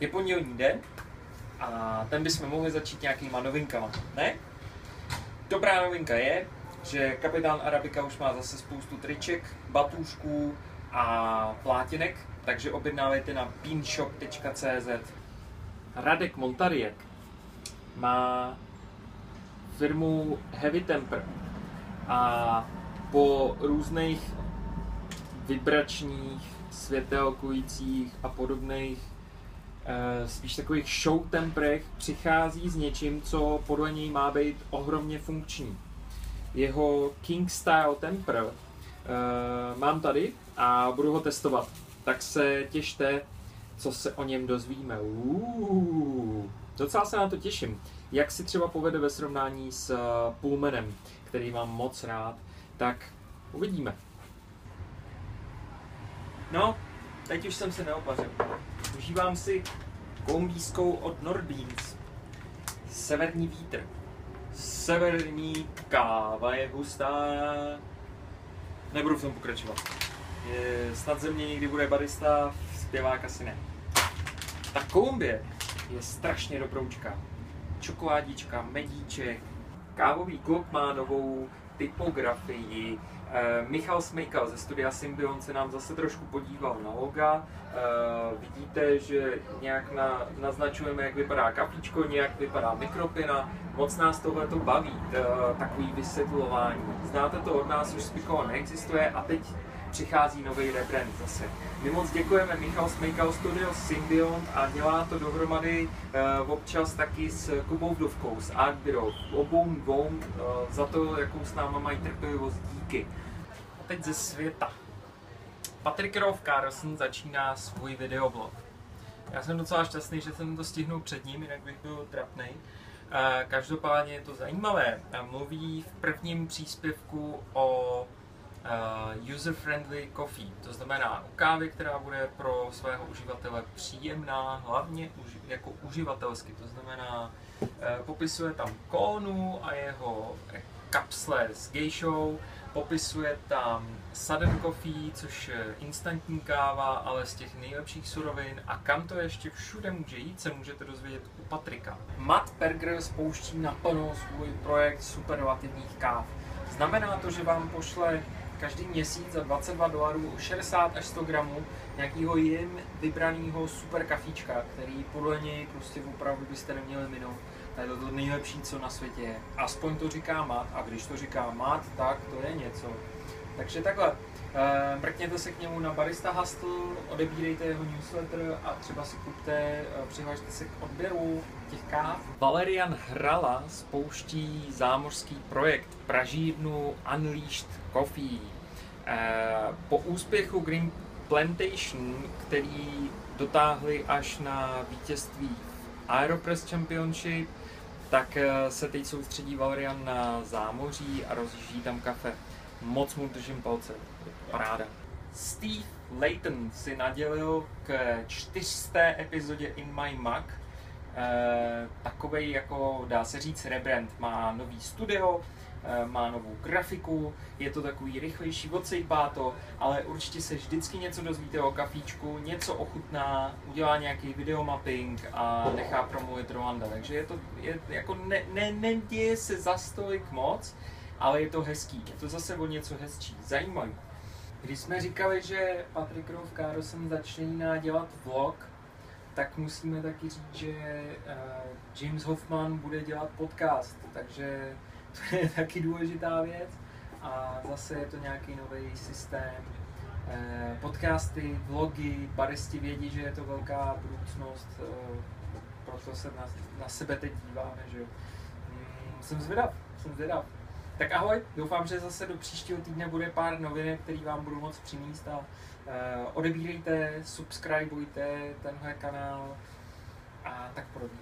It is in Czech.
Je pondělní den a ten bychom mohli začít nějakýma novinkama, ne? Dobrá novinka je, že kapitán Arabika už má zase spoustu triček, batůžků a plátinek, takže objednávejte na beanshop.cz. Radek Montariek má firmu Heavy Temper a po různých vibračních, světelkujících a podobných spíš takových show temprech přichází s něčím, co podle něj má být ohromně funkční. Jeho King Style Temper uh, mám tady a budu ho testovat. Tak se těšte, co se o něm dozvíme. Uh, docela se na to těším. Jak si třeba povede ve srovnání s uh, Pullmanem, který mám moc rád, tak uvidíme. No, teď už jsem se neopařil. Užívám si kolumbijskou od Nordbeans. Severní vítr. Severní káva je hustá. Nebudu v tom pokračovat. Je, snad ze mě někdy bude barista, zpěvák asi ne. Ta Kolumbie je strašně dobroučka. Čokoládička, medíček, kávový klub má novou typografii, Eh, Michal Smejkal ze studia Symbion se nám zase trošku podíval na loga. Eh, vidíte, že nějak na, naznačujeme, jak vypadá kapičko, nějak vypadá mikropina. Moc nás tohle to baví, eh, takový vysvětlování. Znáte to od nás, už Spikova neexistuje a teď přichází nový rebrand zase. My moc děkujeme Michal Smejkal Studio Symbiont a dělá to dohromady uh, občas taky s Kubou Vdovkou, s Art Bureau. Obou dvou uh, za to, jakou s náma mají trpělivost díky. A teď ze světa. Patrick Rolf Carlson začíná svůj videoblog. Já jsem docela šťastný, že jsem to stihnul před ním, jinak bych byl trapný. Každopádně je to zajímavé. Mluví v prvním příspěvku o user-friendly coffee, to znamená u kávy, která bude pro svého uživatele příjemná, hlavně už, jako uživatelsky, to znamená uh, popisuje tam kónu a jeho kapsle s gejšou, popisuje tam sudden coffee, což je instantní káva, ale z těch nejlepších surovin a kam to ještě všude může jít, se můžete dozvědět u Patrika. Matt Berger spouští naplno svůj projekt superlativních káv. Znamená to, že vám pošle každý měsíc za 22 dolarů 60 až 100 gramů nějakého jim vybraného super kafíčka, který podle něj prostě opravdu byste neměli minout. To je to nejlepší, co na světě je. Aspoň to říká Mat a když to říká Mat, tak to je něco. Takže takhle, eh, mrkněte se k němu na Barista Hustle, odebírejte jeho newsletter a třeba si kupte, eh, přihlašte se k odběru těch káv. Valerian Hrala spouští zámořský projekt pražírnu Unleashed Coffee. Eh, po úspěchu Green Plantation, který dotáhli až na vítězství Aeropress Championship, tak se teď soustředí Valerian na zámoří a rozjíždí tam kafe. Moc mu držím palce. Paráda. Steve Layton si nadělil k čtyřsté epizodě In My Mug eh, takovej, jako dá se říct, rebrand. Má nový studio, eh, má novou grafiku, je to takový rychlejší, odsejpá to, ale určitě se vždycky něco dozvíte o kafíčku, něco ochutná, udělá nějaký videomapping a nechá promluvit Rolanda. Takže je to, je, jako ne, ne, neděje se za stolik moc, ale je to hezký, je to zase o něco hezčí, zajímavý. Když jsme říkali, že Patrick Rolf Carlson začíná dělat vlog, tak musíme taky říct, že uh, James Hoffman bude dělat podcast, takže to je taky důležitá věc. A zase je to nějaký nový systém. Uh, podcasty, vlogy, baristi vědí, že je to velká budoucnost, uh, proto se na, na sebe teď díváme, že jo. Hmm, jsem zvědav, jsem zvědav. Tak ahoj, doufám, že zase do příštího týdne bude pár novinek, který vám budu moc přinést a uh, odebírejte, subscribeujte tenhle kanál a tak podobně.